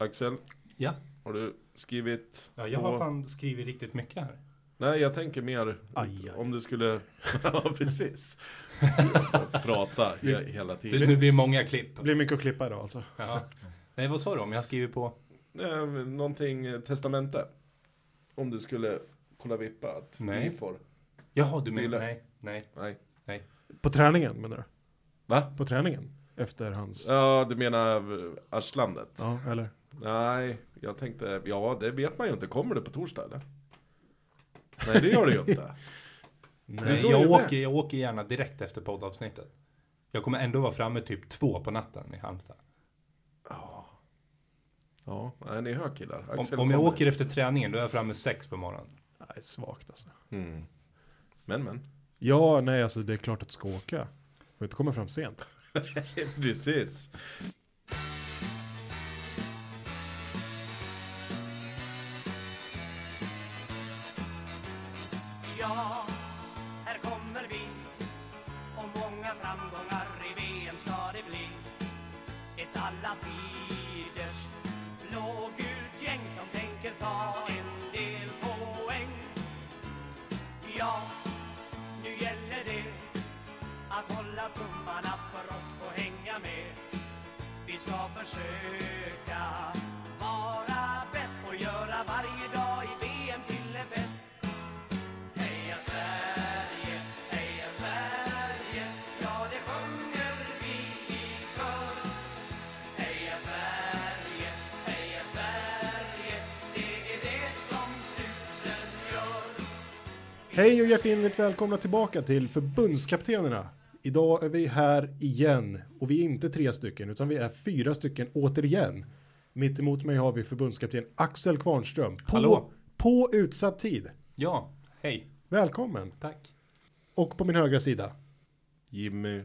Axel, Ja. har du skrivit? ja, jag på- har fan skrivit riktigt mycket här. Nej, jag tänker mer Aj, aj. om du skulle, ja precis, prata he- hela tiden. det blir många klipp. Det blir mycket att klippa idag alltså. Ja. Nej, vad sa du om jag har skrivit på? Eh, någonting eh, testamente. Om du skulle kolla vippa att Nej. vi får. Jaha, du menar? Ville. Nej, nej. Nej. På träningen menar du? Va? På träningen? Efter hans... Ja, du menar eh, arslandet? Ja, eller? Nej, jag tänkte, ja det vet man ju inte. Kommer det på torsdag eller? Nej, det gör det ju inte. Nej, jag, ju det. åker, jag åker gärna direkt efter poddavsnittet. Jag kommer ändå vara framme typ två på natten i Halmstad. Ja, ja nej, ni hör killar. Om, Axel om jag kommer. åker efter träningen, då är jag framme sex på morgonen. Nej, svagt alltså. Mm. Men, men. Ja, nej alltså det är klart att du ska åka. Får inte komma fram sent. Precis. Ska försöka vara bäst och göra varje dag i VM till en fest. Heja Sverige, heja Sverige, ja det sjunger vi i kör. Heja Sverige, heja Sverige, det är det som susen gör. Hej och hjärtligt välkomna tillbaka till förbundskaptenerna. Idag är vi här igen och vi är inte tre stycken utan vi är fyra stycken återigen. Mitt emot mig har vi förbundskapten Axel Kvarnström på, Hallå. på utsatt tid. Ja, hej. Välkommen. Tack. Och på min högra sida. Jimmy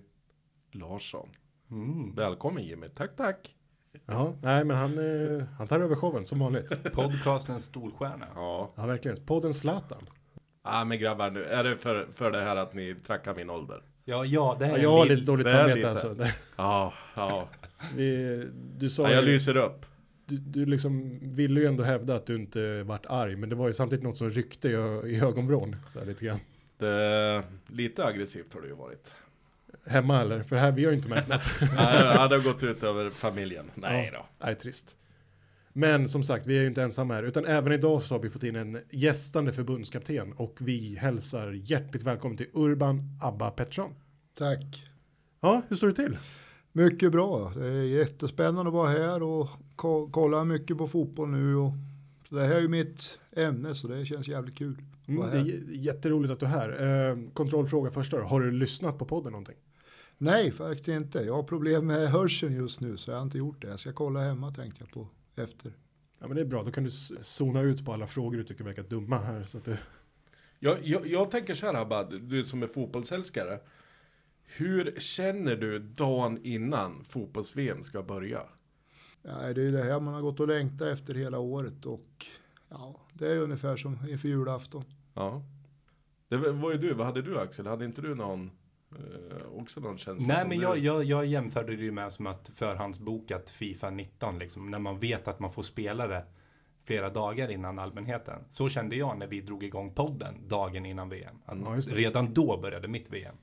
Larsson. Mm. Välkommen Jimmy. Tack, tack. Ja, nej men han, eh, han tar över showen som vanligt. Podcastens storstjärna. Ja. Ja, verkligen. Podden Zlatan. ah, men grabbar nu. Är det för, för det här att ni trackar min ålder? Ja, ja, det här Ja, är jag har lite dåligt det är samvete lite. alltså. Det- Ja, ja. Vi, du sa ja jag ju, lyser upp. du, du liksom ville ju ändå hävda att du inte vart arg, men det var ju samtidigt något som ryckte i, i ögonvrån. Så här lite grann. Det, lite aggressivt har det ju varit. Hemma eller? För här, vi har ju inte märkt något. Nej, ja, det har gått ut över familjen. Nej då. Nej, trist. Men som sagt, vi är ju inte ensamma här, utan även idag så har vi fått in en gästande förbundskapten och vi hälsar hjärtligt välkommen till Urban Abba Pettersson. Tack. Ja, hur står det till? Mycket bra. Det är jättespännande att vara här och ko- kolla mycket på fotboll nu. Och, så det här är ju mitt ämne så det känns jävligt kul. Mm, det är jätteroligt att du är här. Eh, kontrollfråga första då. Har du lyssnat på podden någonting? Nej, faktiskt inte. Jag har problem med hörseln just nu så jag har inte gjort det. Jag ska kolla hemma tänkte jag på efter. Ja, men det är bra. Då kan du zona ut på alla frågor du tycker verkar dumma här. Så att du... Jag, jag, jag tänker så här Habad, du som är fotbollsälskare. Hur känner du dagen innan fotbolls-VM ska börja? Ja, det är ju det här man har gått och längtat efter hela året och ja, det är ungefär som inför julafton. Ja. Det var ju du, vad hade du Axel? Hade inte du någon, också någon känsla Nej, men jag, jag, jag jämförde det ju med som att förhandsbokat Fifa 19, liksom, när man vet att man får spela det flera dagar innan allmänheten. Så kände jag när vi drog igång podden dagen innan VM. Ja, redan då började mitt VM.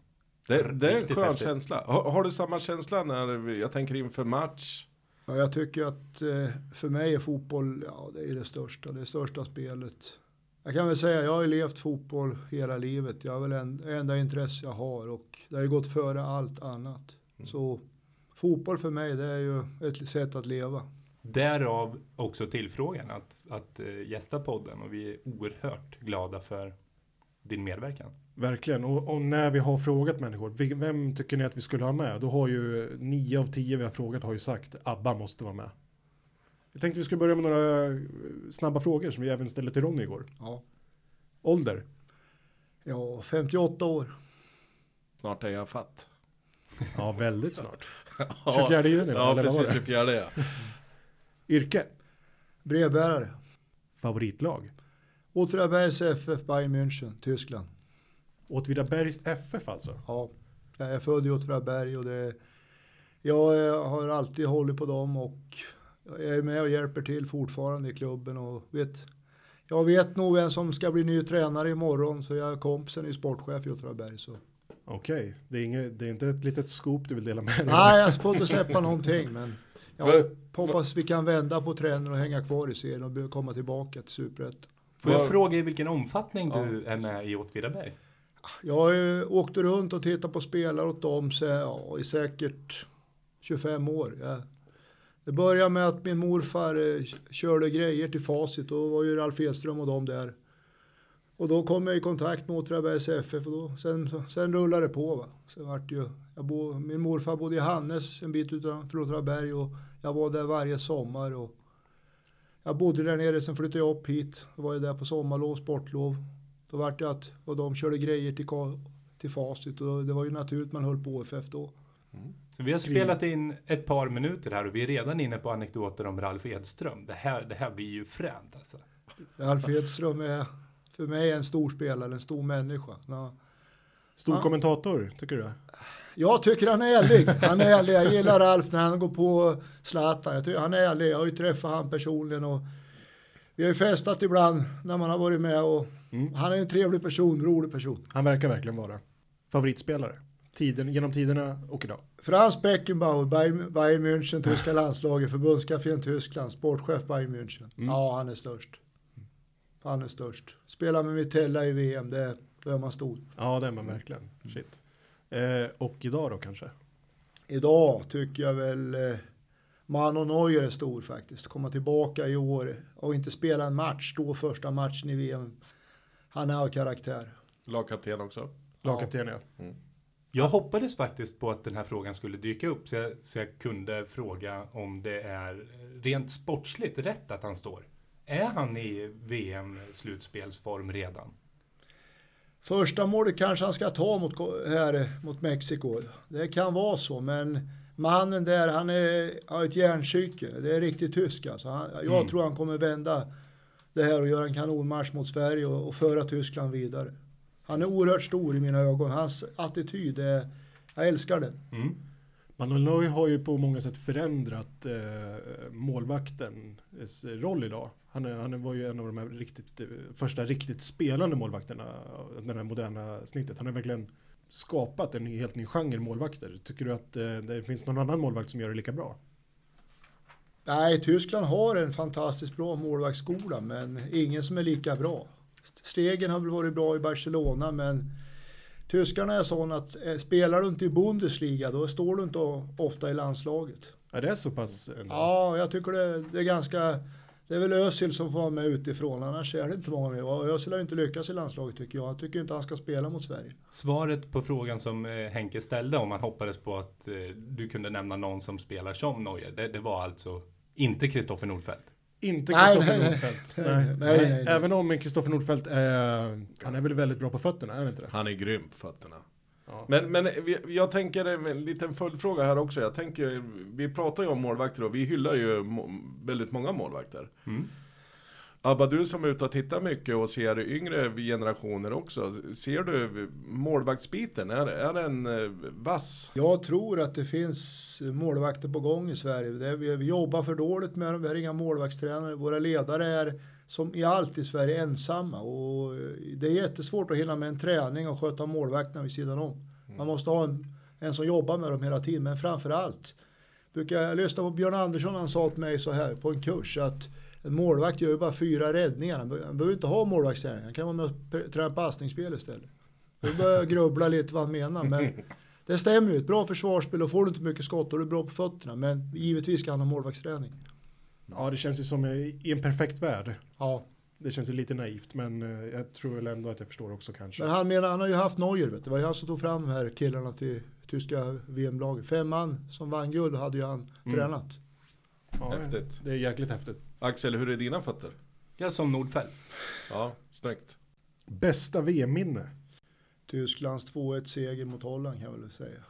det, det är en skön häftigt. känsla. Har, har du samma känsla när, vi- jag tänker inför match? Ja, jag tycker att eh, för mig är fotboll, ja det är det största, det största spelet. Jag kan väl säga, jag har ju levt fotboll hela livet. Jag har väl en, enda intresse jag har och det har ju gått före allt annat. Så fotboll för mig, det är ju ett sätt att leva. Därav också tillfrågan att, att eh, gästa podden och vi är oerhört glada för din medverkan. Verkligen. Och, och när vi har frågat människor, vem tycker ni att vi skulle ha med? Då har ju nio av tio vi har frågat har ju sagt ABBA måste vara med. Jag tänkte vi skulle börja med några eh, snabba frågor som vi även ställde till Ronny igår. Ja, Ålder? ja 58 år. Snart är jag fatt. Ja, väldigt snart. Ja, 24 juni, Ja, eller precis. det? 24 ja. Yrke? Brevbärare. Favoritlag? Åtvidabergs FF Bayern München, Tyskland. Åtvidabergs FF alltså? Ja, jag är född i Åtvidaberg och det, jag eh, har alltid hållit på dem och jag är med och hjälper till fortfarande i klubben och vet, jag vet nog vem som ska bli ny tränare imorgon så jag är kompisen är sportchef i Åtvidaberg. Så. Okej, det, är inget- det är inte ett litet scoop du vill dela med dig av? Nej, jag får inte släppa någonting men jag hoppas vi kan vända på trenden och hänga kvar i serien och komma tillbaka till Superettan. Får jag fråga i vilken omfattning Ja, du är med i Åtvidaberg? Jag har ju åkt runt och tittat på spelare åt dem så, ja, i säkert 25 år. Ja. Det började med att min morfar eh, körde grejer till Facit då var ju Ralf Edström och dem där. Och då kom jag i kontakt med Åtvidabergs FF och då, sen, sen rullade det på. Va. Sen vart ju, jag bo, min morfar bodde i Hannes en bit utanför Åtvidaberg och jag var där varje sommar. Och jag bodde där nere, sen flyttade jag upp hit. Då var jag där på sommarlov, sportlov. Då vart det att och de körde grejer till, till Facit och det var ju naturligt man höll på FF då. Mm. Så vi har Skriv. spelat in ett par minuter här och vi är redan inne på anekdoter om Ralf Edström. Det här, det här blir ju fränt alltså. Ralf Edström är för mig en stor spelare, en stor människa. Ja. Stor Ja. kommentator, tycker du? Jag tycker han är ärlig. Han är ärlig. Jag gillar Ralf när han går på Zlatan. Jag tycker han är ärlig. Jag har ju träffat han personligen och vi har ju festat ibland när man har varit med och Mm. han är en trevlig person, rolig person. Han verkar verkligen vara favoritspelare. Tiden, genom tiderna och idag. Franz Beckenbauer, Bayern, Bayern München, tyska landslaget, förbundskapten Tyskland, sportchef Bayern München. Mm. Ja, han är störst. Han är störst. Spelar med Mitella i VM, det, då är man stor. Ja, det är man verkligen. Shit. Eh, och idag då kanske? Idag tycker jag väl eh, Mano Neuer är stor faktiskt. Komma tillbaka i år och inte spela en match, stå första matchen i VM. Han har karaktär. Lagkapten också. Lagkapten ja. Jag hoppades faktiskt på att den här frågan skulle dyka upp så jag, så jag kunde fråga om det är rent sportsligt rätt att han står. Är han i VM-slutspelsform redan? Första målet kanske han ska ta mot, här, mot Mexiko. Det kan vara så, men mannen där, han är, har ett järnpsyke. Det är riktigt tysk alltså. Han, jag Mm. tror han kommer vända det här och göra en kanonmatch mot Sverige och, och föra Tyskland vidare. Han är oerhört stor i mina ögon. Hans attityd är, jag älskar den. Mm. Manuel Neuer har ju på många sätt förändrat eh, målvaktens roll idag. Han, han var ju en av de här riktigt, eh, första riktigt spelande målvakterna, av det här moderna snittet. Han har verkligen skapat en helt ny genre målvakter. Tycker du att eh, det finns någon annan målvakt som gör det lika bra? Nej, Tyskland har en fantastiskt bra målvaktsskola, men ingen som är lika bra. Stegen har väl varit bra i Barcelona, men tyskarna är sådana att eh, spelar du inte i Bundesliga, då står du inte ofta i landslaget. Är det så pass? ändå? Ja, jag tycker det, det är ganska... Det är väl Özil som får vara med utifrån, annars är det inte många mer. Och Özil har ju inte lyckats i landslaget tycker jag. Jag tycker inte han ska spela mot Sverige. Svaret på frågan som eh, Henke ställde om han hoppades på att eh, du kunde nämna någon som spelar som Neuer. Det, det var alltså inte Kristoffer Nordfeldt. Inte Kristoffer. Nordfeldt. Nej, Nej, nej, nej, nej, nej. Även om Kristoffer Nordfeldt är, han är väl väldigt bra på fötterna, är han inte det? Han är grym på fötterna. Ja. Men, men jag tänker en liten följdfråga här också. Jag tänker, vi pratar ju om målvakter och vi hyllar ju väldigt många målvakter. Mm. Abba, du som är ute och tittar mycket och ser yngre generationer också. Ser du målvaktsbiten? Är, är den eh, vass? Jag tror att det finns målvakter på gång i Sverige. Det vi, vi jobbar för dåligt med dem. Vi har inga målvaktstränare. Våra ledare är som i allt i Sverige ensamma. Och det är jättesvårt att hinna med en träning och sköta målvakterna vid sidan om. Man måste ha en, en som jobbar med dem hela tiden. Men framför allt brukar jag lyssna på Björn Andersson. Han sa till mig så här på en kurs att en målvakt gör ju bara fyra räddningar. Han be- han behöver inte ha målvaktsträning. Han kan vara med och träna passningsspel istället. Jag börjar grubbla lite vad han menar. Men det stämmer ju. Ett bra försvarsspel och får du inte mycket skott då är du bra på fötterna. Men givetvis ska han ha målvaktsträning. ja, det känns ju som i i en perfekt värld. Ja, Det känns ju lite naivt, men eh, jag tror väl ändå att jag förstår också kanske. men han menar, han har ju haft Neuer vet du. Det var ju han som tog fram de här killarna till tyska VM-laget. Fem man som vann guld hade ju han Mm. tränat. Ja, Häftigt. Det är jäkligt häftigt. Axel, hur är dina fötter? Jag som Nordfeldts. Ja, snyggt. Bästa VM-minne? Tysklands 2-1 seger mot Holland kan jag väl säga.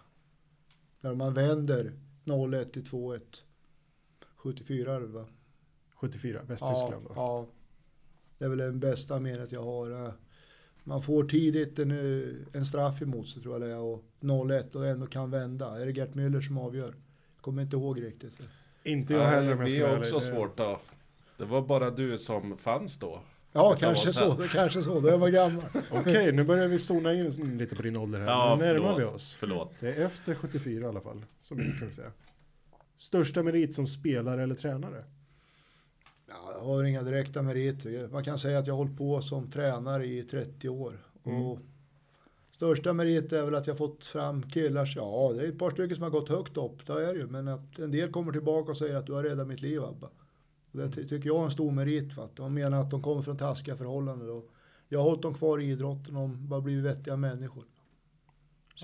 När man vänder 0-1 till 2-1. 74 är det va? 74, Västtyskland då. Ja, det är väl den bästa minnet jag har. Man får tidigt en, en straff emot sig tror jag det är och 0-1 och ändå kan vända. Är det Gert Müller som avgör? Jag kommer inte ihåg riktigt. Inte jag heller om jag det ska vara är också. Det- svårt då. Det var bara du som fanns då. Ja, Det kan kanske så. Det kanske så. Är man gammal. Okej, nu börjar vi zona in lite på din ålder här. Ja, nu närmar förlåt. vi oss. Förlåt. Det är efter 74 i alla fall, som vi kan säga. Största merit som spelare eller tränare? Ja, jag har inga direkta meriter. Man kan säga att jag har hållit på som tränare i 30 år. Och största merit är väl att jag fått fram killar. Ja, det är ett par stycken som har gått högt upp. Det är det ju. Men att en del kommer tillbaka och säger att du har räddat mitt liv Abba. Och det ty- tycker jag är en stor merit. För att de menar att de kommer från taskiga förhållanden. Och jag har hållit dem kvar i idrotten och bara blivit vettiga människor.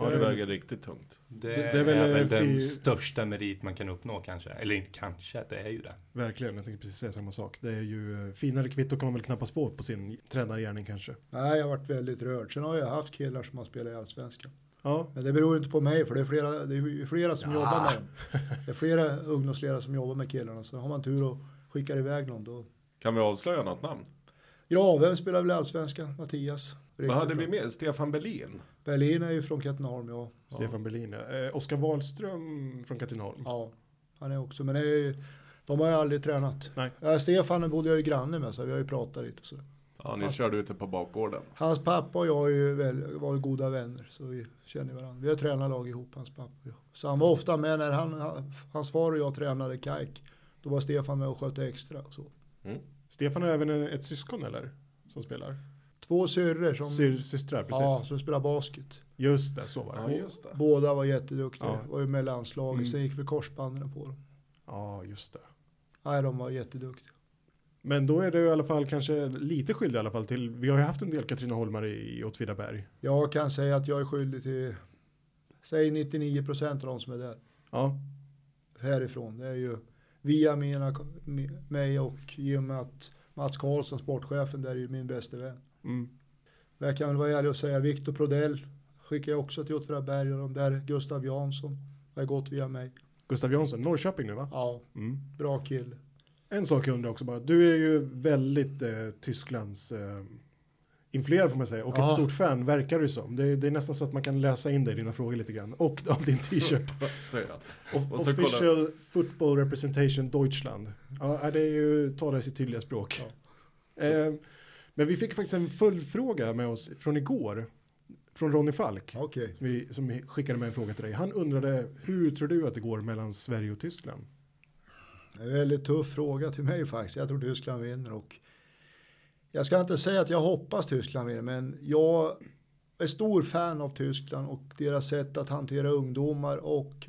Ja, det är väger riktigt tungt. Det, Det- det är är väl, väl, eh, den fi- största merit man kan uppnå kanske. Eller inte kanske, det är ju det. Verkligen, jag tänkte precis säga samma sak. Det är ju eh, finare kvitto kan man väl knappast få på sin tränargärning kanske. Nej, jag har varit väldigt rörd. Sen har jag haft killar som har spelat i Allsvenskan. Ja, Men det beror ju inte på mig, för det är flera, det är flera som Ja. jobbar med dem. Det är flera ungdomsledare som jobbar med killarna, så har man tur och skickar iväg någon då. Kan vi avslöja något namn? Gravem spelar väl i Allsvenskan, Mattias. Vad hade bra. vi med? Stefan Berlin? Berlin är ju från Katrineholm, ja. Stefan Berlin. Eh, Oskar Wahlström från Katrineholm. Ja, han är också, men är ju, de har ju aldrig tränat. Nej. Ja, Stefan bodde jag ju granne med, så vi har ju pratat lite och så. Ja, ni körde ute på bakgården. Hans pappa och jag är ju väl, var ju goda vänner, så vi känner varandra. Vi har tränat lag ihop, hans pappa och jag. Så han var ofta med när han, hans far och jag tränade kajk. Då var Stefan med och skötte extra och så. Stefan har även ett syskon eller? Som spelar? Två syrror som, Syr, systrar, precis. ja, som spelar basket. Just det, så var det. Ja, Ja, just det. Båda var jätteduktiga, Ja. var ju med i landslaget. Mm. Sen gick vi korsbanden på dem. just det. Nej, de var jätteduktiga. Men då är det i alla fall kanske lite skyldig i alla fall till, vi har ju haft en del Katrineholmare i Åtvidaberg. Jag kan säga att jag är skyldig till, säg 99 procent av de som är där. Ja, Härifrån. Det är ju via mina, mig och i och med att Mats Karlsson, sportchefen, där är ju min bästa vän. Mm. Jag kan väl vara ärlig och säga Viktor Prodell skickar jag också till Åtvidaberg och de där Gustav Jansson har gått via mig. Gustav Jansson, Norrköping nu va? Ja, Mm. bra kille. En sak jag undrar också bara, du är ju väldigt eh, Tysklands eh, influerad får man säga och Ja. ett stort fan verkar det som. Det, det är nästan så att man kan läsa in dig i dina frågor lite grann och av din t-shirt. Kolla- Official Football Representation Deutschland. Ja, det är ju, talar sitt tydliga språk. Eh, men vi fick faktiskt en följdfråga med oss från igår. Från Ronny Falk. Okej. Som, vi, som skickade med en fråga till dig. Han undrade, hur tror du att det går mellan Sverige och Tyskland? Det är en väldigt tuff fråga till mig faktiskt. Jag tror Tyskland vinner och jag ska inte säga att jag hoppas Tyskland vinner, men jag är stor fan av Tyskland och deras sätt att hantera ungdomar och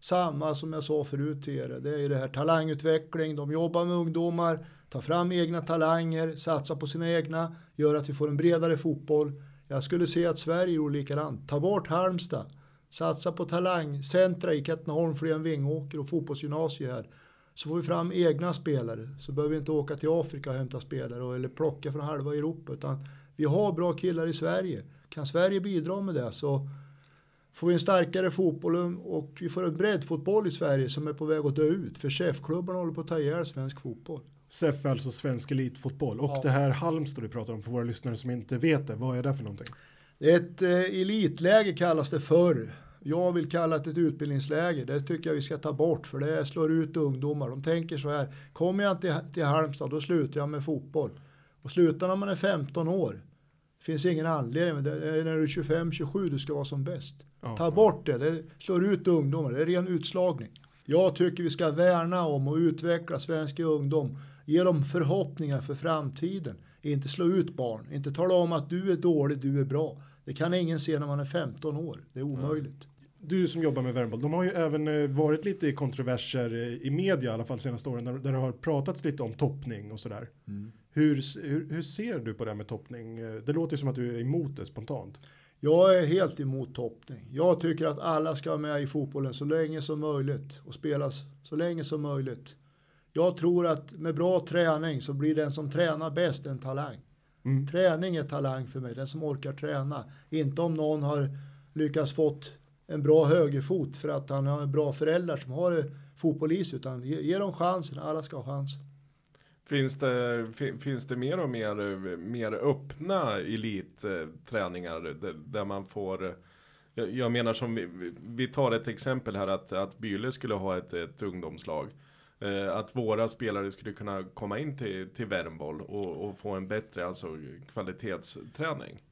samma som jag sa förut till er, det är ju det här talangutveckling. De jobbar med ungdomar, Ta fram egna talanger, satsa på sina egna, gör att vi får en bredare fotboll. Jag skulle se att Sverige gjorde likadant. Ta bort Halmstad, satsa på talangcentra i Katrineholm, Flen, Vingåker och fotbollsgymnasiet här. Så får vi fram egna spelare. Så behöver vi inte åka till Afrika och hämta spelare eller plocka från halva Europa. Utan vi har bra killar i Sverige. Kan Sverige bidra med det så får vi en starkare fotboll och vi får en breddfotboll i Sverige som är på väg att dö ut. För chefklubbarna håller på att ta ihjäl svensk fotboll. SEF är alltså svensk elitfotboll. Och Ja. det här Halmstad du pratar om för våra lyssnare som inte vet det, vad är det för någonting? Det är ett eh, elitläge kallas det förr. Jag vill kalla det ett utbildningsläger. Det tycker jag vi ska ta bort för det slår ut ungdomar. De tänker så här, kommer jag inte till Halmstad då slutar jag med fotboll. Och slutar när man är 15 år. Det finns ingen anledning, men det är när du är 25-27 du ska vara som bäst. Ja. Ta bort det, det slår ut ungdomar, det är ren utslagning. Jag tycker vi ska värna om och utveckla svensk ungdom. Ge dem förhoppningar för framtiden. Inte slå ut barn, inte tala om att du är dålig, du är bra. Det kan ingen se när man är 15 år, det är omöjligt. Du som jobbar med Värmboll, de har ju även eh, varit lite i kontroverser eh, i media i alla fall senaste åren där, det har pratats lite om toppning och sådär. Hur, s- hur, hur ser du på det här med toppning? Eh, Det låter ju som att du är emot det spontant. Jag är helt emot toppning. Jag tycker att alla ska vara med i fotbollen så länge som möjligt och spelas så länge som möjligt. Jag tror att med bra träning så blir den som tränar bäst en talang. Mm. Träning är talang för mig, den som orkar träna. Inte om någon har lyckats fått en bra högerfot för att han har bra föräldrar som har fotboll i sig, utan ge, ge dem chansen, alla ska ha chansen. Finns det, fin, finns det mer och mer, mer öppna elitträningar där, man får jag, jag menar som vi, vi tar ett exempel här att, att Byle skulle ha ett, ett ungdomslag. Eh, att våra spelare skulle kunna komma in till, till Värmboll och, och få en bättre alltså, kvalitetsträning.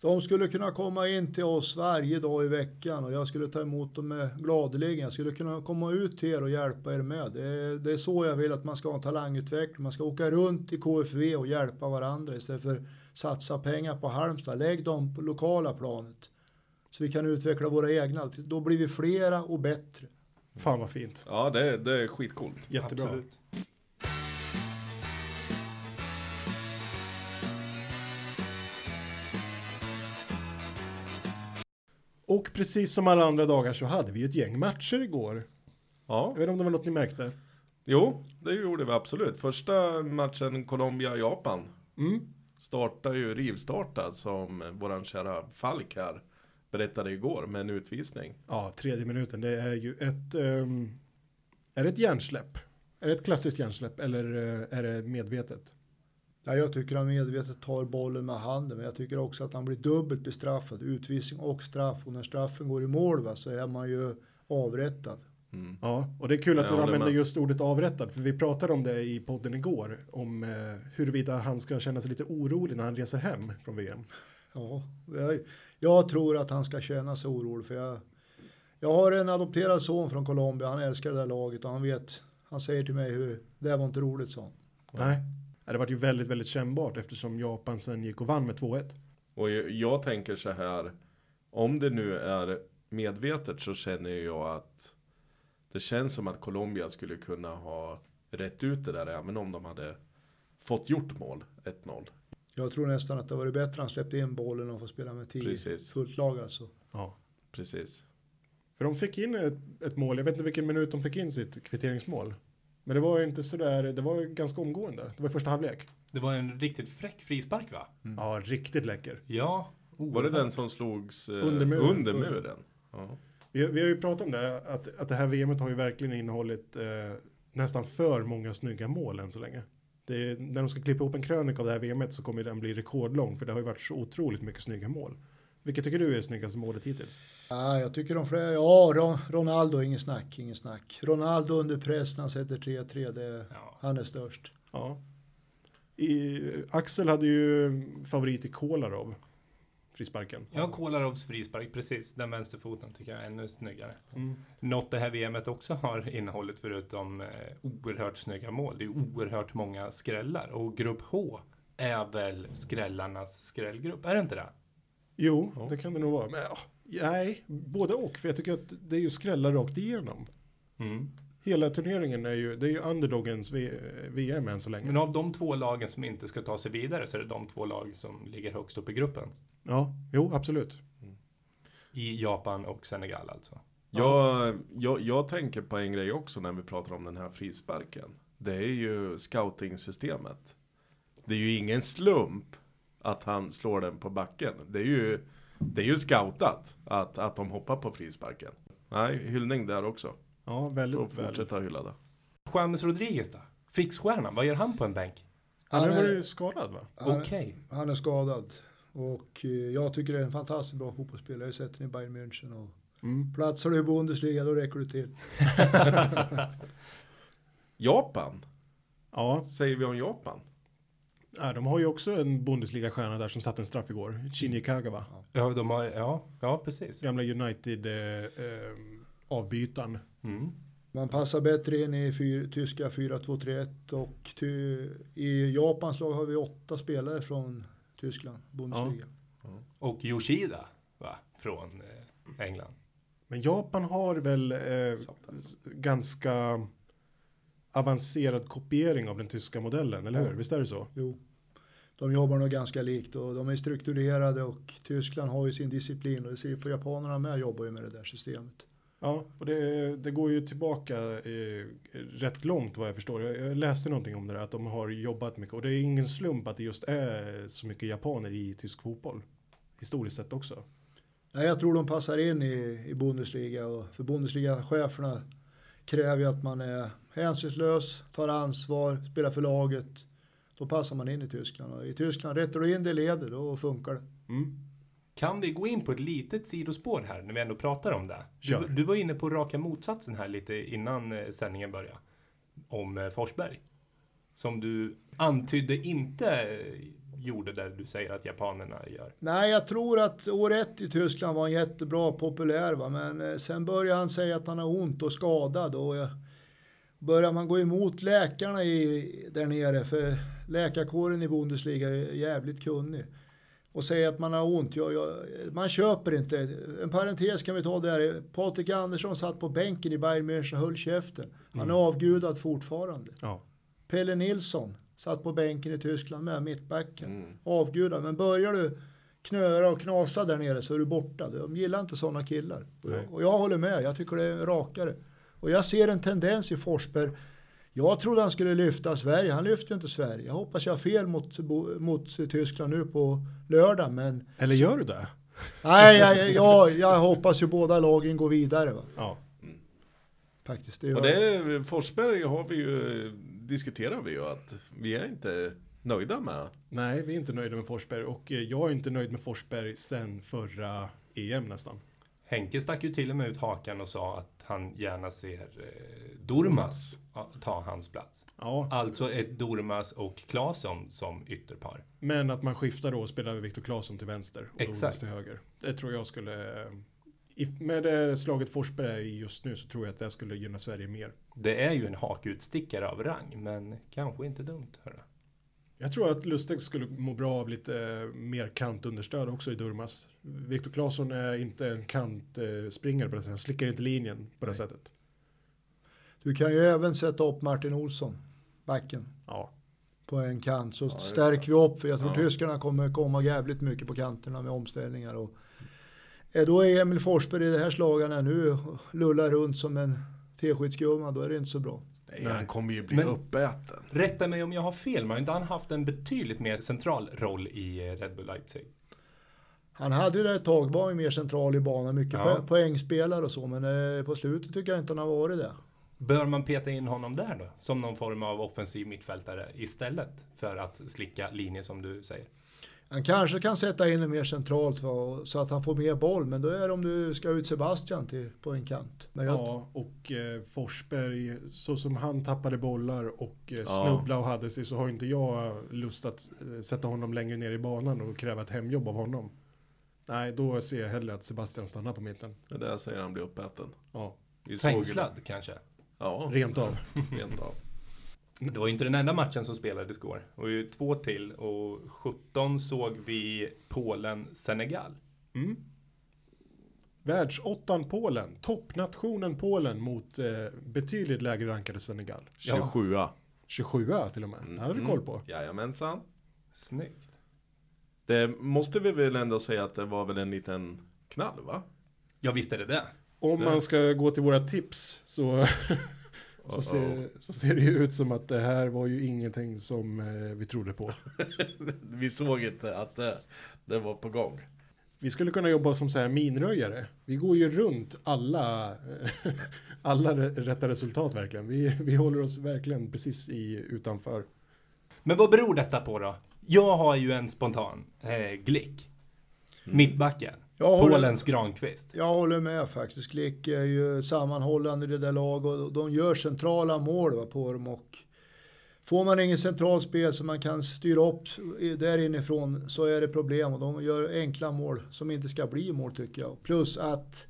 De skulle kunna komma in till oss varje dag i veckan och jag skulle ta emot dem med gladeligen. Jag skulle kunna komma ut till er och hjälpa er med. Det är, det är så jag vill att man ska ha en talangutveckling. Man ska åka runt i KFV och hjälpa varandra istället för att satsa pengar på Halmstad. Lägg dem på lokala planet. Så vi kan utveckla våra egna. Då blir vi flera och bättre. Fan vad fint. Ja, det, det är skitcoolt. Jättebra. Absolut. Och precis som alla andra dagar så hade vi ett gäng matcher igår. Ja, Jag vet inte om det var något ni märkte? jo, det gjorde vi absolut. Första matchen Colombia-Japan Mm. startar ju rivstarta som våran kära Falk här berättade igår med en utvisning. Ja, tredje minuten. Det är ju ett... ehm, är det ett hjärnsläpp? Är det ett klassiskt hjärnsläpp eller eh, är det medvetet? Ja, jag tycker han medvetet tar bollen med handen, men jag tycker också att han blir dubbelt bestraffad. Utvisning och straff. Och när straffen går i mål va, så är man ju avrättad. Mm. Ja, och det är kul att du använder just ordet avrättad, för vi pratade om det i podden igår, om eh, huruvida han ska känna sig lite orolig när han reser hem från VM. Ja, jag, tror att han ska känna sig orolig för jag, jag har en adopterad son från Colombia, han älskar det där laget och han vet, han säger till mig hur, det här var inte roligt sa han. Nej. Det var ju väldigt, väldigt kännbart eftersom Japan sen gick och vann med 2-1. Och jag, jag tänker så här, om det nu är medvetet så känner jag att det känns som att Colombia skulle kunna ha rätt ut det där även om de hade fått gjort mål, 1-0. Jag tror nästan att det var bättre han släppte in bollen och får spela med tio Precis. fullt lag alltså. Ja. Precis. För de fick in ett, ett mål, jag vet inte vilken minut de fick in sitt kvitteringsmål. Men det var ju inte sådär, det var ju ganska omgående. Det var första halvlek. Det var en riktigt fräck frispark va? Ja, riktigt läcker. Ja. Var det oerhört. den som slogs eh, Under muren. Under muren? Ja. Vi, vi har ju pratat om det, att, att det här VMet har ju verkligen innehållit eh, nästan för många snygga mål än så länge. Det är, när de ska klippa ihop en krönika av det här VMet så kommer den bli rekordlång, för det har ju varit så otroligt mycket snygga mål. Vilket tycker du är snyggaste målet hittills? Ja, jag tycker de flesta, ja Ron, Ronaldo, ingen snack, ingen snack. Ronaldo under press när han sätter 3-3, det, Ja. han är störst. Ja. I, Axel hade ju favorit i Kolarov, frisparken. Ja, Kolarovs frispark, precis. Den vänsterfoten tycker jag är ännu snyggare. Mm. Något det här VMet också har innehållit förutom eh, oerhört snygga mål. Det är oerhört många skrällar. Och grupp H är väl skrällarnas skrällgrupp, är det inte det? Jo, Ja. det kan det nog vara. Men ja, nej, både och. För jag tycker att det är ju skrällar rakt igenom. Mm. Hela turneringen är ju, det är ju underdogens v, VM än så länge. Men av de två lagen som inte ska ta sig vidare så är det de två lag som ligger högst upp i gruppen. Ja, jo, absolut. I Japan och Senegal alltså. Jag, jag, jag tänker på en grej också när vi pratar om den här frisparken. Det är ju scouting-systemet. Det är ju ingen slump att han slår den på backen. Det är ju, det är ju scoutat att, att de hoppar på frisparken. Nej, hyllning där också. Ja, För väldigt att väl. fortsätta hylla det. James Rodriguez då? Fixstjärnan, vad gör han på en bänk? Han Han är- varit skadad va? Han, Okej. han är skadad. Och eh, jag tycker det är en fantastiskt bra fotbollsspelare. Jag har sett den i Bayern München. Och Mm. platsar du i Bundesliga då räcker du till. Japan, Ja, säger vi om Japan? ja, de har ju också en Bundesliga-stjärna där som satte en straff igår. Shinji Kagawa. Ja, de har, ja, ja, precis. Gamla United eh, eh, avbytaren. Mm. Man passar bättre in i fyr, tyska 4-2-3-1 och ty, i Japans lag har vi åtta spelare från Tyskland, Bundesliga. Och Yoshida, va? Från eh, England. Men Japan har väl eh, ganska avancerad kopiering av den tyska modellen, eller hur? Ja. Visst är det så? Jo. De jobbar nog ganska likt och de är strukturerade och Tyskland har ju sin disciplin och det ser ju på japanerna med jobbar ju med det där systemet. Ja, och det, det går ju tillbaka eh, rätt långt vad jag förstår. Jag, jag läste någonting om det där, att de har jobbat mycket. Och det är ingen slump att det just är så mycket japaner i tysk fotboll. Historiskt sett också. Nej, jag tror de passar in i, i Bundesliga och för Bundesliga-cheferna kräver ju att man är hänsynslös, tar ansvar, spelar för laget. Då passar man in i Tyskland och i Tyskland rättar du in det i ledet då funkar det. Mm. Kan vi gå in på ett litet sidospår här när vi ändå pratar om det? Du, du var inne på raka motsatsen här lite innan eh, sändningen började. om eh, Forsberg. Som du antydde inte eh, gjorde där du säger att japanerna gör. Nej, jag tror att år ett i Tyskland var han jättebra, populär va, men sen började han säga att han har ont och skadad och börjar man gå emot läkarna i, där nere, för läkarkåren i Bundesliga är jävligt kunnig och säga att man har ont, jag, jag, man köper inte. En parentes kan vi ta där, Patrik Andersson satt på bänken i Bayern München och höll käften. Han är avgudad fortfarande. Ja. Pelle Nilsson satt på bänken i Tyskland med, mittbacken. Mm. Avgudad. Men börjar du knöra och knasa där nere så är du borta. De gillar inte sådana killar. Och jag, och jag håller med, jag tycker det är rakare. Och jag ser en tendens i Forsberg. Jag trodde han skulle lyfta Sverige, han lyfter ju inte Sverige. Jag hoppas jag har fel mot, mot Tyskland nu på lördag, men Eller gör du det? nej, jag, jag, jag hoppas ju båda lagen går vidare. Va? Ja. Faktiskt. Det Och gör det, Forsberg har vi ju, diskuterar vi ju att vi är inte nöjda med. Nej, vi är inte nöjda med Forsberg och eh, jag är inte nöjd med Forsberg sen förra EM nästan. Henke stack ju till och med ut hakan och sa att han gärna ser eh, Dormas ta hans plats. Ja, Alltså ett Dormas och Claesson som ytterpar. men att man skiftar då och spelar Viktor Claesson till vänster och Exakt. Exakt. till höger. Det tror jag skulle, eh, med det slaget Forsberg är i just nu så tror jag att det skulle gynna Sverige mer. Det är ju en hakutstickare av rang, men kanske inte dumt. Hörru. Jag tror att Lustig skulle må bra av lite eh, mer kantunderstöd också i Durmas. Viktor Claesson är inte en kantspringare på det sättet. Han slickar inte linjen på det sättet. Du kan ju även sätta upp Martin Olsson, backen. Ja, på en kant så är stärker vi upp för jag tror Ja. tyskarna kommer komma jävligt mycket på kanterna med omställningar och är då är Emil Forsberg i det här slagarna nu och lullar runt som en teskedsgumma då är det inte så bra. Nej, Nej. han kommer ju bli Men- uppäten. Rätta mig om jag har fel, men har inte han haft en betydligt mer central roll i eh, Red Bull Leipzig? Han hade ju det ett tag, var ju mer central i banan, mycket Ja. po- poängspelare och så men eh, på slutet tycker jag inte han har varit det. Bör man peta in honom där då? Som någon form av offensiv mittfältare istället för att slicka linjer som du säger? Han kanske kan sätta in det mer centralt va, så att han får mer boll men då är det om du ska ut Sebastian till, på en kant. Jag, ja och eh, Forsberg, så som han tappade bollar och eh, Ja. snubblade och hade sig så har inte jag lust att eh, sätta honom längre ner i banan och kräva ett hemjobb av honom. Nej, då ser jag hellre att Sebastian stannar på mitten. Det är det jag säger han blir uppäten. Ja, Fängslad kanske? Ja, rent av. rent av. Det var ju inte den enda matchen som spelades igår. Det var ju två till och 17 såg vi Polen-Senegal. Mm. Världsåttan Polen, toppnationen Polen mot eh, betydligt lägre rankade Senegal. 27 27 till och med, det hade du koll på. Jajamensan. Snyggt. Det måste vi väl ändå säga att det var väl en liten knall va? Ja, visst är det det. Om man ska gå till våra tips så, så, ser, så ser det ju ut som att det här var ju ingenting som eh, vi trodde på. Vi såg inte att det, det var på gång. Vi skulle kunna jobba som så här minröjare. Vi går ju runt alla, eh, alla rätta resultat verkligen. Vi, vi håller oss verkligen precis i utanför. Men vad beror detta på då? Jag har ju en spontan. Eh, Glick. Mittbacken. Jag håller- Polens Granqvist. Jag håller med faktiskt. Glick är ju sammanhållande i det där laget och de gör centrala mål va, på dem och får man ingen centralt spel som man kan styra upp där inifrån så är det problem och de gör enkla mål som inte ska bli mål tycker jag. Plus att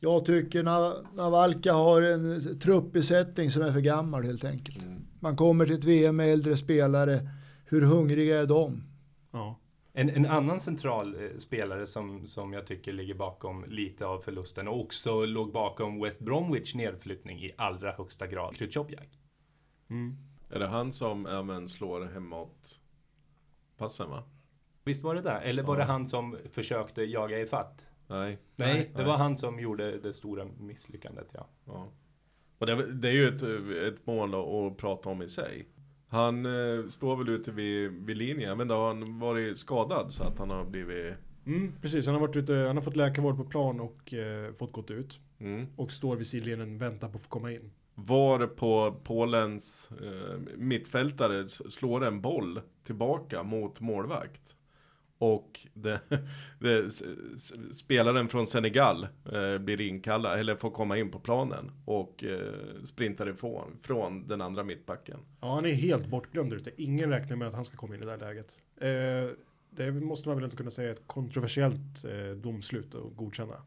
jag tycker Nav- Navalka har en truppbesättning som är för gammal helt enkelt. Man kommer till ett VM med äldre spelare. Hur hungriga är de? Ja. En, en annan central eh, spelare som, som jag tycker ligger bakom lite av förlusten och också låg bakom West Bromwich nedflyttning i allra högsta grad. Krychowiak. Mm. Är det han som även slår hemåt passen va? Visst var det det? Eller var Ja. det han som försökte jaga i fatt? Nej. Nej, det nej. var han som gjorde det stora misslyckandet, ja. Ja. Och det, det är ju ett, ett mål att prata om i sig. Han eh, står väl ute vid, vid linjen, men då har han varit skadad så att han har blivit... Mm, precis, han har, varit ute, han har fått läkarvård på plan och eh, fått gått ut. Mm. Och står vid sidlinjen och väntar på att få komma in. Var på Polens eh, mittfältare slår en boll tillbaka mot målvakt. Och det, det, spelaren från Senegal eh, blir inkallad, eller får komma in på planen och eh, sprintar ifrån från den andra mittbacken. Ja, han är helt bortglömd ute. Ingen räknar med att han ska komma in i det där läget. Eh, det måste man väl inte kunna säga är ett kontroversiellt eh, domslut att godkänna.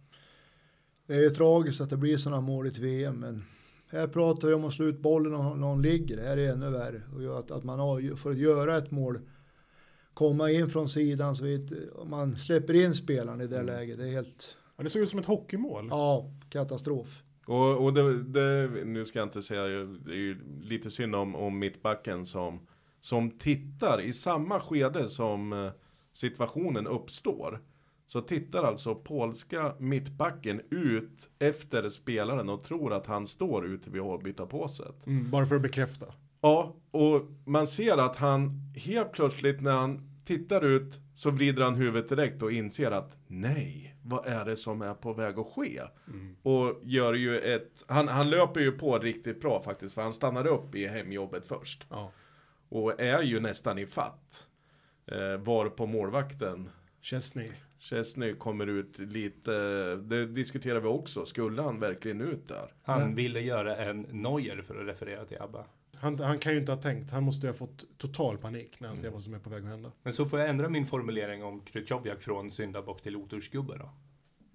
Det är ju tragiskt att det blir sådana mål i ett VM, men här pratar vi om att slå ut bollen när någon ligger. Det här är ännu värre. Och att, att man har, för att göra ett mål, komma in från sidan så vi, man släpper in spelaren i det läget. Det är helt, Ja, det såg ut som ett hockeymål. ja, katastrof. Och, och det, det, nu ska jag inte säga, det är ju lite synd om, om mittbacken som, som tittar i samma skede som eh, situationen uppstår. Så tittar alltså polska mittbacken ut efter spelaren och tror att han står ute vid avbytarpåset. Mm, bara för att bekräfta. Ja, och man ser att han helt plötsligt när han tittar ut så vrider han huvudet direkt och inser att nej, vad är det som är på väg att ske? Och gör ju ett, han, han löper ju på riktigt bra faktiskt för han stannar upp i hemjobbet först. Ja. Och är ju nästan i fatt. Eh, var på målvakten Chesney. Chesney kommer ut lite, det diskuterar vi också, skulle han verkligen ut där? Han ville göra en Neuer för att referera till ABBA. Han, han kan ju inte ha tänkt, han måste ju ha fått total panik när han ser vad som är på väg att hända. Men så får jag ändra min formulering om Krychowiak från syndabock till otursgubbe då.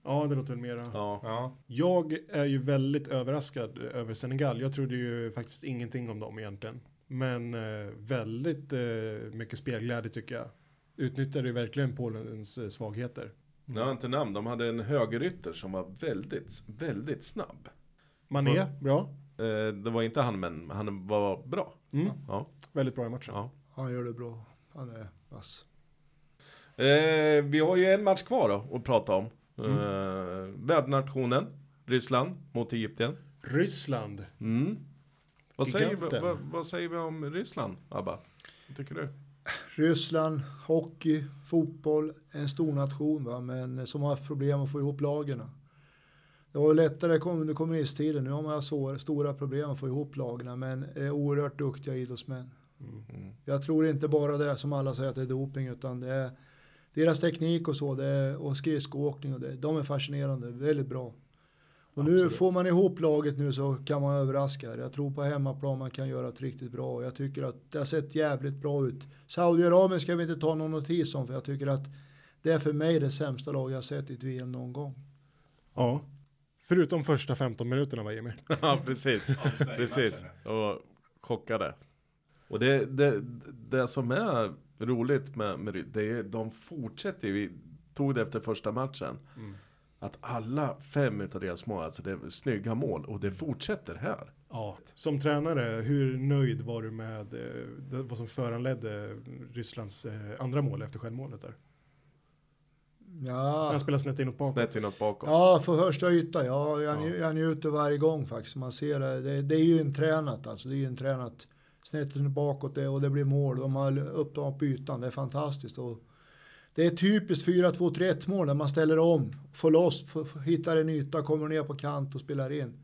Ja, det låter väl mera. Ja. Ja, Jag är ju väldigt överraskad över Senegal. Jag trodde ju faktiskt ingenting om dem egentligen. Men eh, väldigt eh, mycket spelglädje tycker jag. Utnyttjade ju verkligen Polens eh, svagheter. Har jag inte namn, de hade en högerytter som var väldigt, väldigt snabb. Mané, bra. Eh, det var inte han, men han var bra. Mm. Ja. Väldigt bra i matchen. ja. Han gör det bra. Han är vass. Eh, vi har ju en match kvar då att prata om. Mm. Eh, värdnationen, Ryssland mot Egypten. Ryssland. Mm. Vad, säger vi, vad, vad säger vi om Ryssland, Abba? Vad tycker du? Ryssland, hockey, fotboll, en stor nation va, men som har haft problem att få ihop lagen. Det var lättare under kommunisttiden, nu har man så stora problem att få ihop lagen, men är oerhört duktiga idrottsmän. Mm. Jag tror inte bara det som alla säger att det är doping, utan det är deras teknik och så, det är, och skridskoåkning och det, de är fascinerande, väldigt bra. Och nu Absolut. får man ihop laget nu så kan man överraska. Jag tror på hemmaplan man kan göra det riktigt bra jag tycker att det har sett jävligt bra ut. Saudiarabien ska vi inte ta någon notis om för jag tycker att det är för mig det sämsta lag jag har sett i ett VM någon gång. Ja. Förutom första 15 minuterna va Jimmy? ja, precis. precis. Och chockade. Och det, det, det som är roligt med, med det är de fortsätter vi tog det efter första matchen. Mm. Att alla fem utav deras mål, alltså det är snygga mål och det fortsätter här. Ja. Som tränare, hur nöjd var du med eh, det, vad som föranledde Rysslands eh, andra mål efter självmålet där? Ja, Han spelar snett inåt bakåt. Snett inåt bakåt. ja för första yta, ja, jag, Ja. jag njuter varje gång faktiskt. Man ser det, det, det är ju intränat alltså, det är ju intränat. Snett bakåt det, och det blir mål, de har upp dem på ytan, det är fantastiskt. Och det är typiskt 4-2-3-1 mål där man ställer om, får loss, får, får, hittar en yta, kommer ner på kant och spelar in.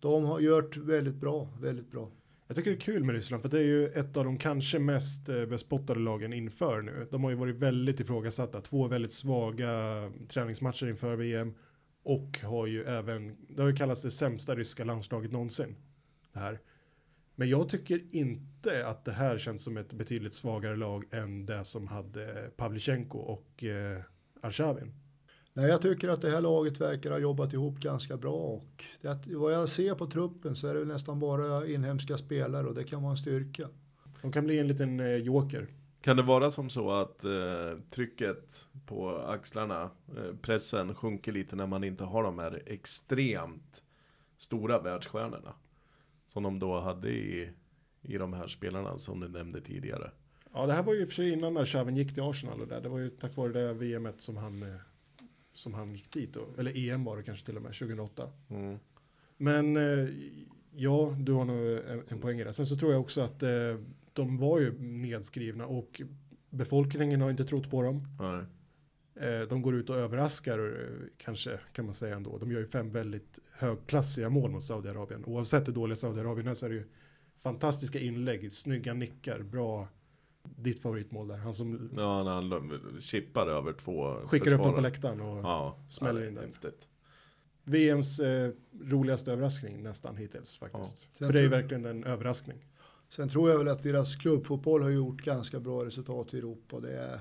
De har gjort väldigt bra, väldigt bra. Jag tycker det är kul med Ryssland för det är ju ett av de kanske mest eh, bespottade lagen inför nu. De har ju varit väldigt ifrågasatta. Två väldigt svaga träningsmatcher inför VM och har ju även, det har ju kallats det sämsta ryska landslaget någonsin. Det här. Men jag tycker inte att det här känns som ett betydligt svagare lag än det som hade Pavlichenko och eh, Arshavin. Nej, jag tycker att det här laget verkar ha jobbat ihop ganska bra och det, att- vad jag ser på truppen så är det nästan bara inhemska spelare och det kan vara en styrka. De kan bli en liten eh, joker. Kan det vara som så att eh, trycket på axlarna, eh, pressen sjunker lite när man inte har de här extremt stora världsstjärnorna? Som de då hade i, i de här spelarna som du nämnde tidigare. Ja, det här var ju för sig innan Arshavin gick till Arsenal och där. Det var ju tack vare det VMet som han, eh, som han gick dit. Då. Eller EM var det kanske till och med, 2008. Mm. Men eh, ja, du har nog en, en poäng i det. Sen så tror jag också att eh, de var ju nedskrivna och befolkningen har inte trott på dem. Nej. Eh, de går ut och överraskar, kanske kan man säga ändå. De gör ju fem väldigt högklassiga mål mot Saudiarabien. Oavsett hur dåliga Saudiarabien är så är det ju fantastiska inlägg, snygga nickar, bra, ditt favoritmål där. Han som Ja, när han chippar över två skickar upp dem på försvarare. läktaren och Ja, smäller ja, in den. Häftigt. VMs eh, roligaste överraskning nästan hittills faktiskt. Sen För det är ju verkligen en överraskning. Sen tror jag väl att deras klubbfotboll har gjort ganska bra resultat i Europa. Det, är,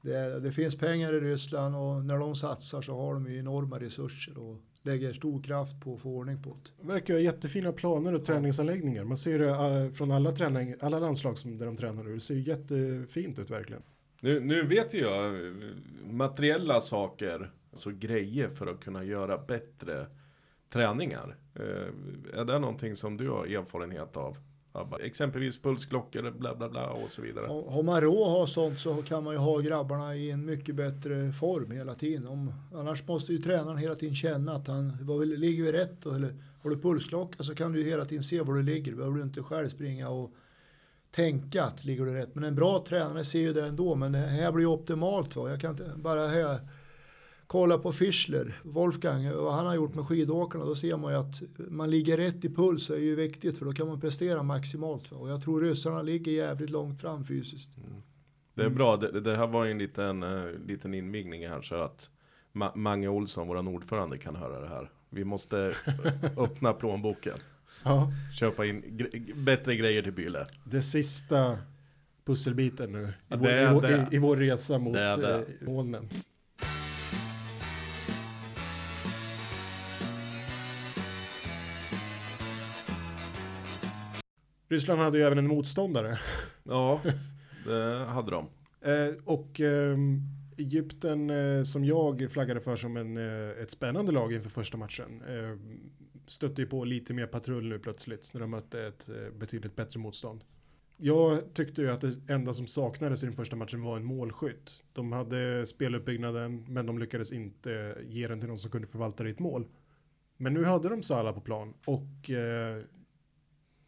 det, är, det finns pengar i Ryssland och när de satsar så har de ju enorma resurser och lägger stor kraft på att få ordning på det. Verkar ha jättefina planer och träningsanläggningar. Man ser det eh, från alla, träning, alla landslag som där de tränar nu. Det ser jättefint ut verkligen. Nu, nu vet ju jag materiella saker, alltså grejer för att kunna göra bättre träningar. Eh, är det någonting som du har erfarenhet av? Exempelvis pulsklockor, bla bla bla och så vidare. Har har man råd att ha sånt så kan man ju ha grabbarna i en mycket bättre form hela tiden. Om, annars måste ju tränaren hela tiden känna att han vad ligger vi rätt då? eller har du pulsklocka så kan du ju hela tiden se var du ligger. Behöver du inte själv springa och tänka att ligger du rätt. Men en bra tränare ser ju det ändå. Men det här blir ju optimalt. Va? Jag kan inte bara här kolla på Fischler, Wolfgang, vad han har gjort med skidåkarna. Då ser man ju att man ligger rätt i puls är ju viktigt för då kan man prestera maximalt. Och jag tror ryssarna ligger jävligt långt fram fysiskt. Det är bra, det, det här var ju en liten, uh, liten invigning här så att Ma- Mange Olsson, vår ordförande, kan höra det här. Vi måste öppna plånboken, Ja, köpa in gre- bättre grejer till Byle. det sista pusselbiten nu i, Ja, vår, det i, vår- det. i, i vår resa mot Det det. eh, molnen. Ryssland hade ju även en motståndare. Ja, det hade de. Eh, och ehm, Egypten eh, som jag flaggade för som en, eh, ett spännande lag inför första matchen. Stötte ju på lite mer patrull nu plötsligt när de mötte ett betydligt bättre motstånd. Jag tyckte ju att det enda som saknades i den första matchen var en målskytt. De hade speluppbyggnaden men de lyckades inte ge den till någon som kunde förvalta det i ett mål. Men nu hade de Salah på plan och eh,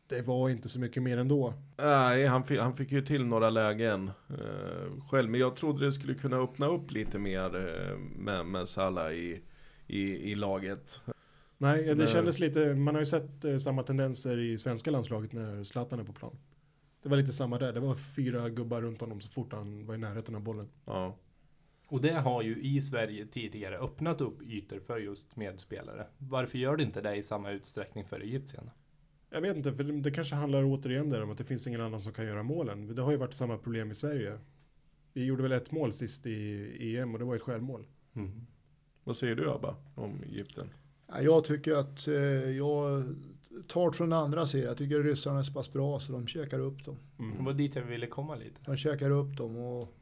det var inte så mycket mer ändå. Nej, han fick, han fick ju till några lägen eh, själv. Men jag trodde det skulle kunna öppna upp lite mer eh, med, med Salah i, i, i laget. Nej, det det- kändes lite, man har ju sett eh, samma tendenser i svenska landslaget när Zlatan är på plan. Det var lite samma där, det var fyra gubbar runt honom så fort han var i närheten av bollen. Ja. Och det har ju i Sverige tidigare öppnat upp ytor för just medspelare. Varför gör det inte det i samma utsträckning för Egypten? Jag vet inte, för det, kanske handlar återigen där om att det finns ingen annan som kan göra målen. Det har ju varit samma problem i Sverige. Vi gjorde väl ett mål sist i EM och det var ett självmål. Mm. Vad säger du Abba om Egypten? Ja, Jag tycker att eh, jag tar från andra sidan. Jag tycker ryssarna är så pass bra så de käkar upp dem. Det var dit jag ville komma lite. De käkar upp dem och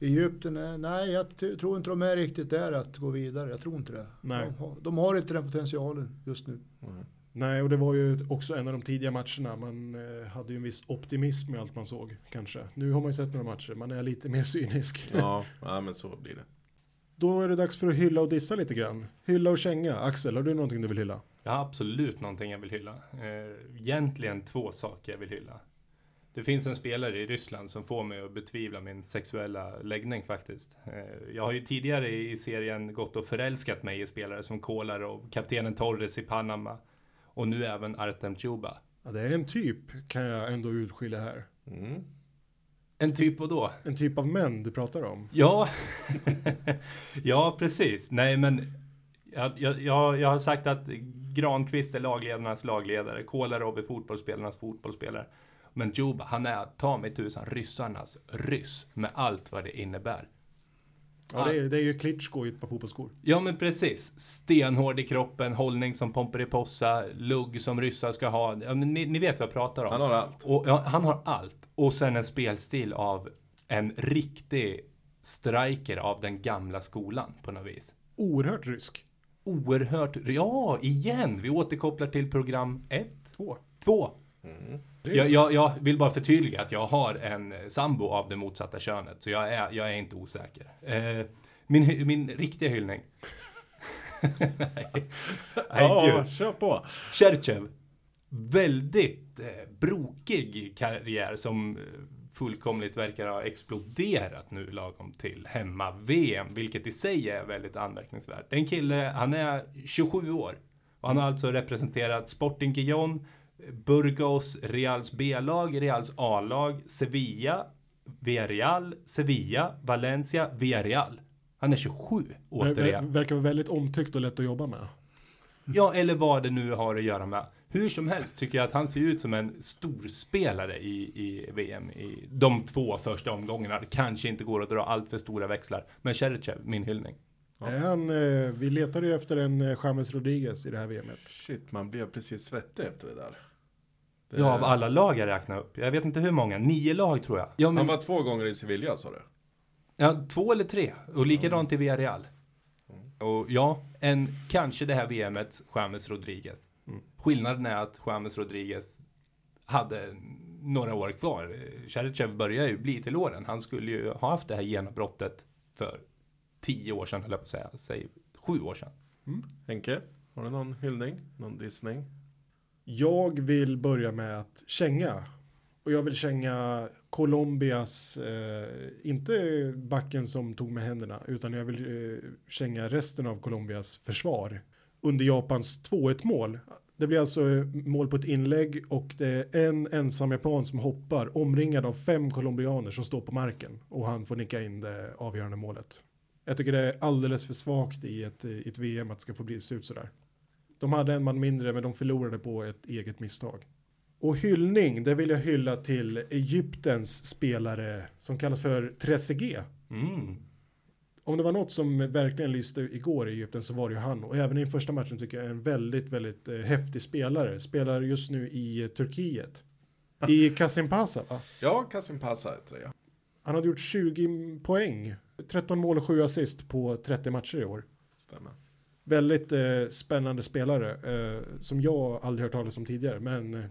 Egypten, är, nej jag tror inte de är riktigt där att gå vidare. Jag tror inte det. Nej. De, har, de har inte den potentialen just nu. Nej, och det var ju också en av de tidiga matcherna. Man eh, hade ju en viss optimism med allt man såg, kanske. Nu har man ju sett några matcher, man är lite mer cynisk. Ja, ja men så blir det. Då är det dags för att hylla och dissa lite grann. Hylla och känga. Axel, har du någonting du vill hylla? Jag har absolut någonting jag vill hylla. Eh, Egentligen två saker jag vill hylla. Det finns en spelare i Ryssland som får mig att betvivla min sexuella läggning faktiskt. Eh, Jag har ju tidigare i serien gått och förälskat mig i spelare som Kolarov, kaptenen Torres i Panama och nu även Artem Chuba. Ja, det är en typ, kan jag ändå utskilja här. Mm. En typ då? En typ av män du pratar om. Ja, ja precis. Nej men jag, jag, jag, jag har sagt att Granqvist är lagledarnas lagledare, Kolarov är fotbollsspelarnas fotbollsspelare. Men Juba, han är ta mig tusan ryssarnas ryss med allt vad det innebär. Ja, det, är, det är ju Klitschko i ett par fotbollsskor. Ja men precis. Stenhård i kroppen, hållning som Pomperipossa, lugg som ryssar ska ha. Ja, men ni, ni vet vad jag pratar om. Han har allt. Och, ja, han har allt. Och sen en spelstil av en riktig striker av den gamla skolan på något vis. Oerhört rysk. Oerhört, ja igen! Vi återkopplar till program 1, Två. 2. Mm. Jag, jag, jag vill bara förtydliga att jag har en sambo av det motsatta könet, så jag är, jag är inte osäker. Eh, min, min riktiga hyllning. Nej, Nej gud. kör på. Cherchev. Väldigt eh, brokig karriär som eh, fullkomligt verkar ha exploderat nu lagom till hemma-VM, vilket i sig är väldigt anmärkningsvärt. En kille, han är 27 år och han har alltså representerat Sporting Gijón, Burgos, Reals B-lag, Reals A-lag, Sevilla, Villarreal, Sevilla, Valencia, Villarreal. Han är 27 Ver, ver, återigen. verkar vara väldigt omtyckt och lätt att jobba med. Ja, eller vad det nu har att göra med. Hur som helst tycker jag att han ser ut som en storspelare i, i VM i de två första omgångarna. Det kanske inte går att dra allt för stora växlar. Men Cerechev, min hyllning. Är han, eh, vi letade ju efter en eh, James Rodriguez i det här VMet. Shit, man blev precis svettig efter det där. Ja, av alla lag jag räknar upp. Jag vet inte hur många. Nio lag tror jag. Ja, Han men, var två gånger i Sevilla sa du? ja, två eller tre. Och likadant i Villarreal. Och ja, en, kanske det här VMet, James Rodriguez. Skillnaden är att James Rodriguez hade några år kvar. Cerechev börjar ju bli till åren. Han skulle ju ha haft det här genombrottet för tio år sedan, höll jag på att säga. Säg sju år sedan. Henke, har du någon hyllning? Någon dissning? Jag vill börja med att känga. Och jag vill känga Colombias, eh, inte backen som tog med händerna, utan jag vill eh, känga resten av Colombias försvar. Under Japans 2-1 mål. Det blir alltså eh, mål på ett inlägg och det är en ensam japan som hoppar omringad av fem colombianer som står på marken och han får nicka in det avgörande målet. Jag tycker det är alldeles för svagt i ett, eh, i ett VM att det ska få bli se ut sådär. De hade en man mindre men de förlorade på ett eget misstag. Och hyllning, det vill jag hylla till Egyptens spelare som kallas för Trezeguet. Mm. Om det var något som verkligen lyste igår i Egypten så var det ju han. Och även i den första matchen tycker jag är en väldigt, väldigt eh, häftig spelare. Spelar just nu i eh, Turkiet. I Kasimpasa va? Ja, Kasim Passa heter det ja. Han hade gjort 20 poäng. 13 mål och 7 assist på 30 matcher i år. Stämmer. Väldigt eh, spännande spelare eh, som jag aldrig hört talas om tidigare. Men eh,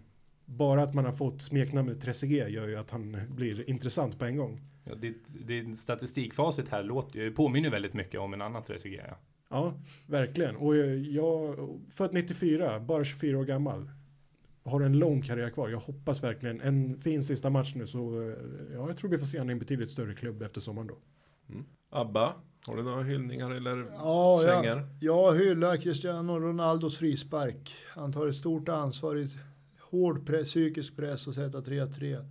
bara att man har fått smeknamnet Trezeguet gör ju att han blir intressant på en gång. Ja, ditt, din statistikfacit här låter ju, påminner väldigt mycket om en annan Trezeguet. Ja. Ja, verkligen. Och eh, jag, född 94, bara 24 år gammal. Har en lång karriär kvar. Jag hoppas verkligen en fin sista match nu så eh, ja, jag tror vi får se honom i en betydligt större klubb efter sommaren då. Abba, har du några hyllningar eller Ja, kängor? jag, jag hyllar Cristiano Ronaldos frispark. Han tar ett stort ansvar i hård press, psykisk press och sätter 3-3.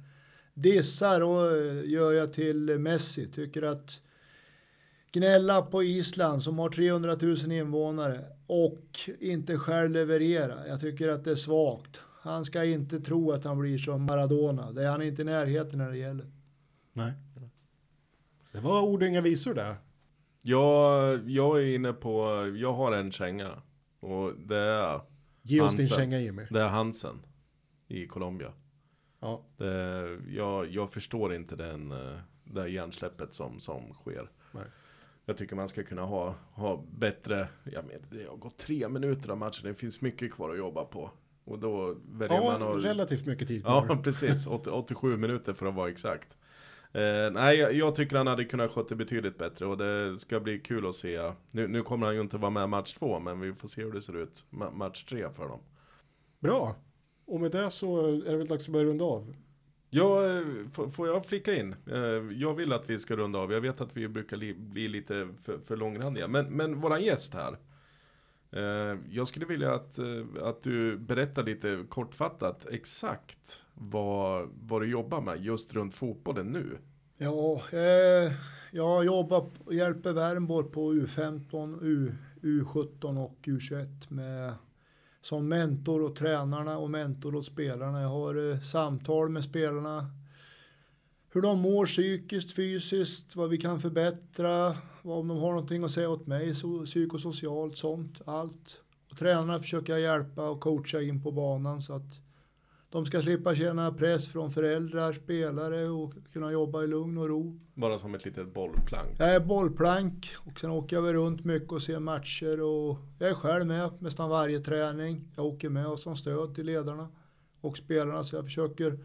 Dissar och eh, gör jag till Messi. Tycker att gnälla på Island som har 300 000 invånare och inte själv leverera. Jag tycker att det är svagt. Han ska inte tro att han blir som Maradona. Det är han inte i närheten när det gäller. Nej. Det var ord och inga visor där. Jag, jag är inne på, jag har en känga. Och det är, Ge oss din Hansen. känga Jimmy. det är Hansen i Colombia. Ja. Det, jag, jag förstår inte den, eh, det här hjärnsläppet som, som sker. Nej. Jag tycker man ska kunna ha, ha bättre, ja, men det har gått tre minuter av matchen, det finns mycket kvar att jobba på. Och då väljer Ja, man att... relativt mycket tid. Ja, precis. 80, 87 minuter för att vara exakt. Eh, nej, jag, jag tycker han hade kunnat sköta det betydligt bättre och det ska bli kul att se. Nu, nu kommer han ju inte vara med match två, men vi får se hur det ser ut ma- match tre för dem. Bra. Och med det så är det väl dags att börja runda av. Ja, eh, får, jag flika in? Eh, jag vill att vi ska runda av. Jag vet att vi brukar li, bli lite för, för långrandiga. Men, men våran gäst här. Eh, jag skulle vilja att, eh, att du berättar lite kortfattat exakt vad, vad du jobbar med just runt fotbollen nu. Ja, eh, jag jobbar och hjälper Värmborg på U15, U, U17 och U21 med, som mentor och tränarna och mentor och spelarna. Jag har eh, samtal med spelarna. Hur de mår psykiskt, fysiskt, vad vi kan förbättra, om de har någonting att säga åt mig, så, psykosocialt, sånt, allt. Och tränarna försöker jag hjälpa och coacha in på banan så att de ska slippa känna press från föräldrar, spelare och kunna jobba i lugn och ro. Bara som ett litet bollplank. Jag är bollplank och sen åker jag väl runt mycket och ser matcher och jag är själv med nästan varje träning. Jag åker med och som stöd till ledarna och spelarna så jag försöker,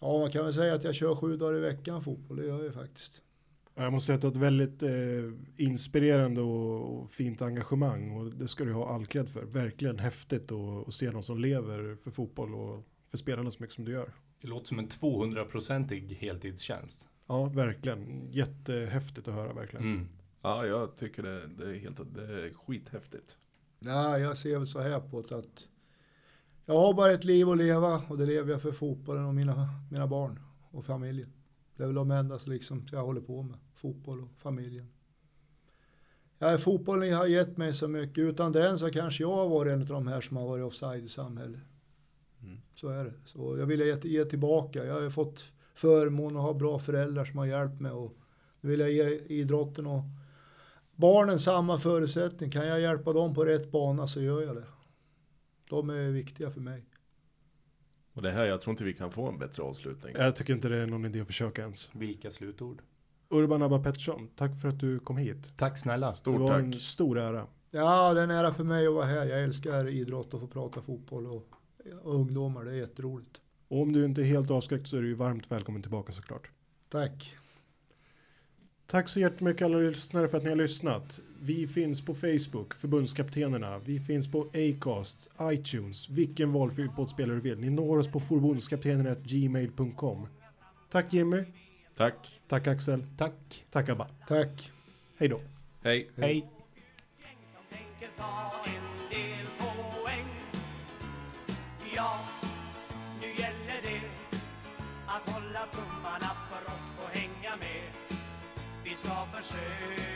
ja man kan väl säga att jag kör sju dagar i veckan fotboll, det gör jag faktiskt. Jag måste säga att du har ett väldigt eh, inspirerande och, och fint engagemang och det ska du ha all cred för. Verkligen häftigt att se någon som lever för fotboll och för spelarna så mycket som du gör. Det låter som en 200-procentig heltidstjänst. Ja, verkligen. Jättehäftigt att höra verkligen. Mm. Ja, jag tycker det, det, är, helt, det är skithäftigt. Nej, jag ser väl så här på det att jag har bara ett liv att leva och det lever jag för fotbollen och mina, mina barn och familjen. Det är väl de enda som liksom jag håller på med. Fotboll och familjen. Ja, fotbollen har gett mig så mycket. Utan den så kanske jag har varit en av de här som har varit offside i samhället. Mm. Så är det. Så jag vill ge, ge tillbaka. Jag har fått förmån att ha bra föräldrar som har hjälpt mig. Och nu vill jag ge idrotten och barnen samma förutsättning. Kan jag hjälpa dem på rätt bana så gör jag det. De är viktiga för mig. Och det här, jag tror inte vi kan få en bättre avslutning. Jag tycker inte det är någon idé att försöka ens. Vilka slutord. Urban Abba Pettersson, tack för att du kom hit. Tack snälla. Det Stort var tack. en stor ära. Ja, det är en ära för mig att vara här. Jag älskar idrott och få prata fotboll och, och ungdomar. Det är jätteroligt. Och om du inte är helt avskräckt så är du ju varmt välkommen tillbaka såklart. Tack. Tack så jättemycket alla lyssnare för att ni har lyssnat. Vi finns på Facebook, förbundskaptenerna. Vi finns på Acast, iTunes, vilken valfri poddspelare du vill. Ni når oss på förbundskaptenerna.gmail.com. Tack Jimmy, Tack. tack Axel, Tack. tack Abba. Tack. Hej då. Hej. Hej. Ja, nu gäller det att hålla tummarna för oss och hänga med. Vi ska försöka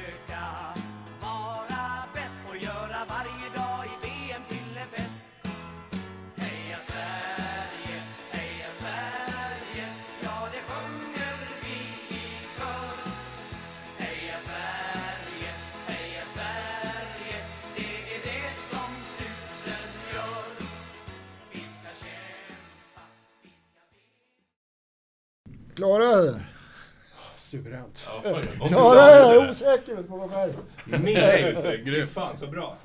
Klara det? Suveränt. Klara det? Jag är osäker på mig själv. Mer. Fy fan så bra.